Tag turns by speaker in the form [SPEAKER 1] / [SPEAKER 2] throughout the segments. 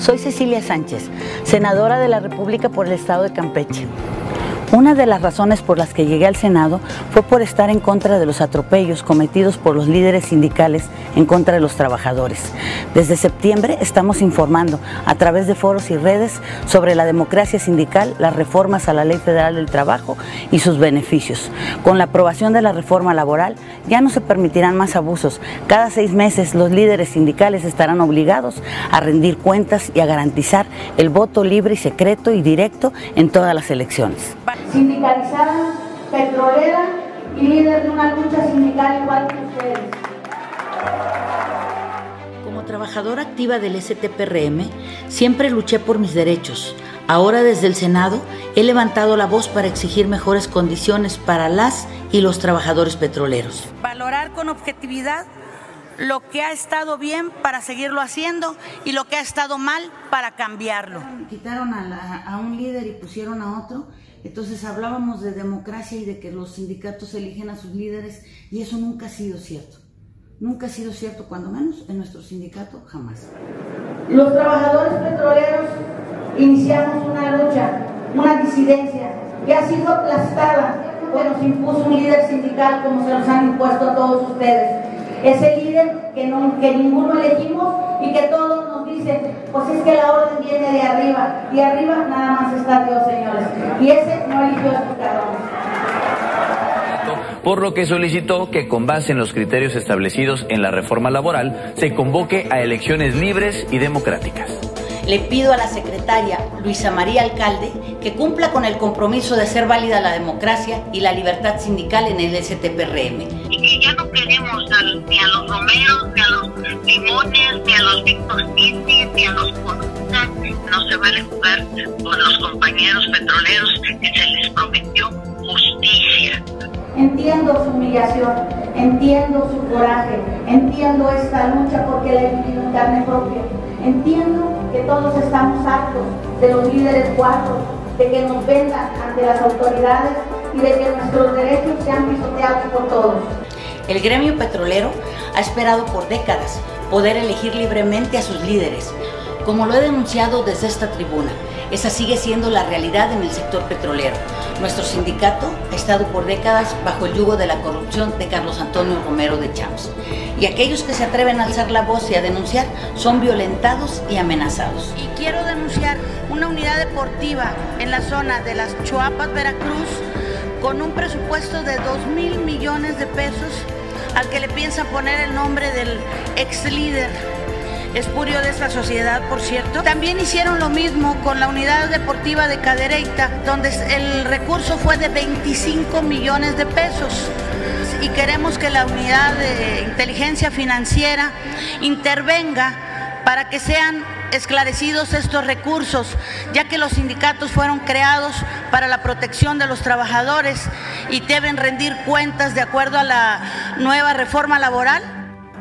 [SPEAKER 1] Soy Cecilia Sánchez, senadora de la República por el Estado de Campeche. Una de las razones por las que llegué al Senado fue por estar en contra de los atropellos cometidos por los líderes sindicales en contra de los trabajadores. Desde septiembre estamos informando a través de foros y redes sobre la democracia sindical, las reformas a la Ley Federal del Trabajo y sus beneficios. Con la aprobación de la reforma laboral ya no se permitirán más abusos. Cada seis meses los líderes sindicales estarán obligados a rendir cuentas y a garantizar el voto libre y secreto y directo en todas las elecciones
[SPEAKER 2] sindicalizada, petrolera y líder de una lucha sindical igual que ustedes.
[SPEAKER 1] Como trabajadora activa del STPRM, siempre luché por mis derechos. Ahora desde el Senado he levantado la voz para exigir mejores condiciones para las y los trabajadores petroleros.
[SPEAKER 3] Valorar con objetividad lo que ha estado bien para seguirlo haciendo y lo que ha estado mal para cambiarlo.
[SPEAKER 1] Quitaron a, a un líder y pusieron a otro entonces hablábamos de democracia y de que los sindicatos eligen a sus líderes y eso nunca ha sido cierto. Nunca ha sido cierto, cuando menos en nuestro sindicato, jamás.
[SPEAKER 2] Los trabajadores petroleros iniciamos una lucha, una disidencia que ha sido aplastada cuando se impuso un líder sindical como se los han impuesto a todos ustedes. Ese líder que, no, que ninguno elegimos y que todos nos dicen, pues es que la orden viene y arriba nada más está Dios, señores. Y ese no eligió a
[SPEAKER 4] por lo que solicitó que con base en los criterios establecidos en la reforma laboral se convoque a elecciones libres y democráticas.
[SPEAKER 1] Le pido a la secretaria Luisa María Alcalde que cumpla con el compromiso de hacer válida la democracia y la libertad sindical en el STPRM.
[SPEAKER 5] Y que ya no queremos ni a los Romeros, ni a los Limones, ni a los Víctor ni a los Corruptas. No se vale jugar con los compañeros petroleros que se les prometió justicia.
[SPEAKER 2] Entiendo su humillación, entiendo su coraje, entiendo esta lucha porque la he vivido en carne propia. Entiendo que todos estamos hartos de los líderes cuatro, de que nos vendan ante las autoridades y de que nuestros derechos sean pisoteados por todos.
[SPEAKER 1] El gremio petrolero ha esperado por décadas poder elegir libremente a sus líderes, como lo he denunciado desde esta tribuna. Esa sigue siendo la realidad en el sector petrolero. Nuestro sindicato ha estado por décadas bajo el yugo de la corrupción de Carlos Antonio Romero de Champs. Y aquellos que se atreven a alzar la voz y a denunciar son violentados y amenazados.
[SPEAKER 3] Y quiero denunciar una unidad deportiva en la zona de las Chuapas, Veracruz, con un presupuesto de 2 mil millones de pesos al que le piensan poner el nombre del ex líder espurio de esta sociedad, por cierto. También hicieron lo mismo con la unidad deportiva de Cadereyta, donde el recurso fue de 25 millones de pesos. Y queremos que la unidad de inteligencia financiera intervenga para que sean esclarecidos estos recursos, ya que los sindicatos fueron creados para la protección de los trabajadores y deben rendir cuentas de acuerdo a la nueva reforma laboral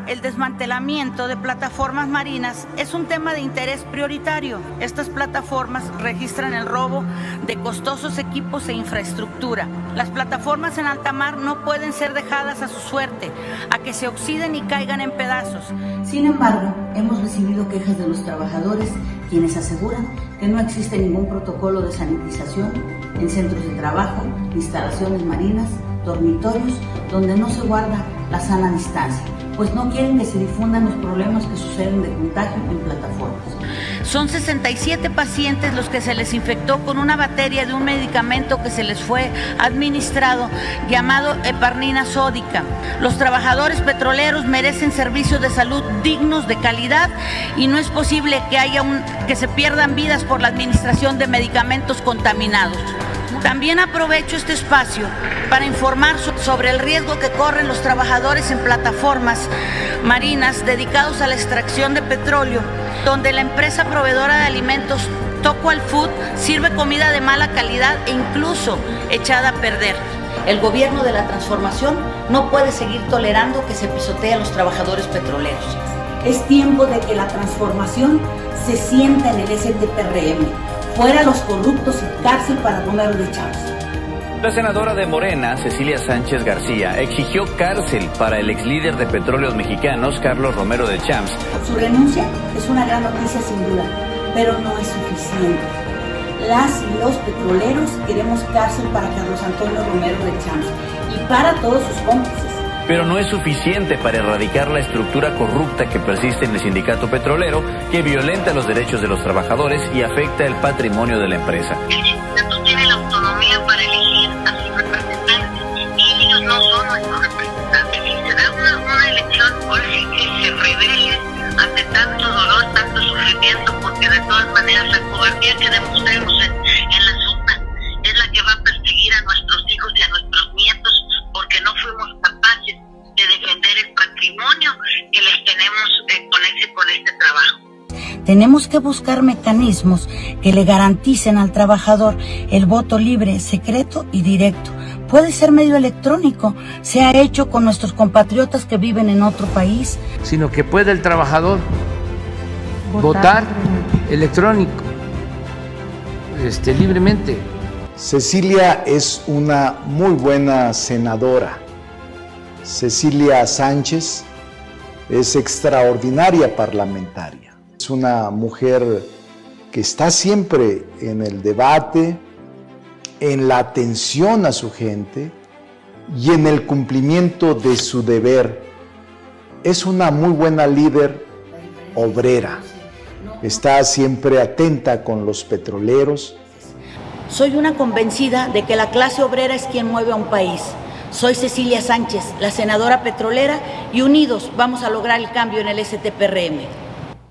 [SPEAKER 3] el desmantelamiento de plataformas marinas es un tema de interés prioritario. Estas plataformas registran el robo de costosos equipos e infraestructura. Las plataformas en alta mar no pueden ser dejadas a su suerte, a que se oxiden y caigan en pedazos.
[SPEAKER 1] Sin embargo, hemos recibido quejas de los trabajadores quienes aseguran que no existe ningún protocolo de sanitización en centros de trabajo, instalaciones marinas, dormitorios, donde no se guarda la sana distancia pues no quieren que se difundan los problemas que suceden de contagio en plataformas.
[SPEAKER 3] Son 67 pacientes los que se les infectó con una batería de un medicamento que se les fue administrado llamado heparnina sódica. Los trabajadores petroleros merecen servicios de salud dignos, de calidad y no es posible que haya un, que se pierdan vidas por la administración de medicamentos contaminados. También aprovecho este espacio para informar sobre el riesgo que corren los trabajadores en plataformas marinas dedicados a la extracción de petróleo, donde la empresa proveedora de alimentos Tokwal Food sirve comida de mala calidad e incluso echada a perder.
[SPEAKER 1] El gobierno de la transformación no puede seguir tolerando que se pisotee a los trabajadores petroleros. Es tiempo de que la transformación se sienta en el STPRM fuera los corruptos y cárcel para Romero de Chávez.
[SPEAKER 4] La senadora de Morena, Cecilia Sánchez García, exigió cárcel para el ex líder de petróleos mexicanos, Carlos Romero de Champs.
[SPEAKER 1] Su renuncia es una gran noticia sin duda, pero no es suficiente. Las y los petroleros queremos cárcel para Carlos Antonio Romero de Champs y para todos sus cómplices
[SPEAKER 5] pero no es suficiente para erradicar la estructura corrupta que persiste en el sindicato petrolero, que violenta los derechos de los trabajadores y afecta el patrimonio de la empresa.
[SPEAKER 6] El patrimonio que les tenemos eh, con, ese, con este trabajo.
[SPEAKER 1] Tenemos que buscar mecanismos que le garanticen al trabajador el voto libre, secreto y directo. Puede ser medio electrónico, se ha hecho con nuestros compatriotas que viven en otro país.
[SPEAKER 7] Sino que puede el trabajador votar, votar electrónico, este, libremente.
[SPEAKER 8] Cecilia es una muy buena senadora. Cecilia Sánchez es extraordinaria parlamentaria. Es una mujer que está siempre en el debate, en la atención a su gente y en el cumplimiento de su deber. Es una muy buena líder obrera. Está siempre atenta con los petroleros,
[SPEAKER 1] soy una convencida de que la clase obrera es quien mueve a un país. Soy Cecilia Sánchez, la senadora petrolera, y unidos vamos a lograr el cambio en el STPRM.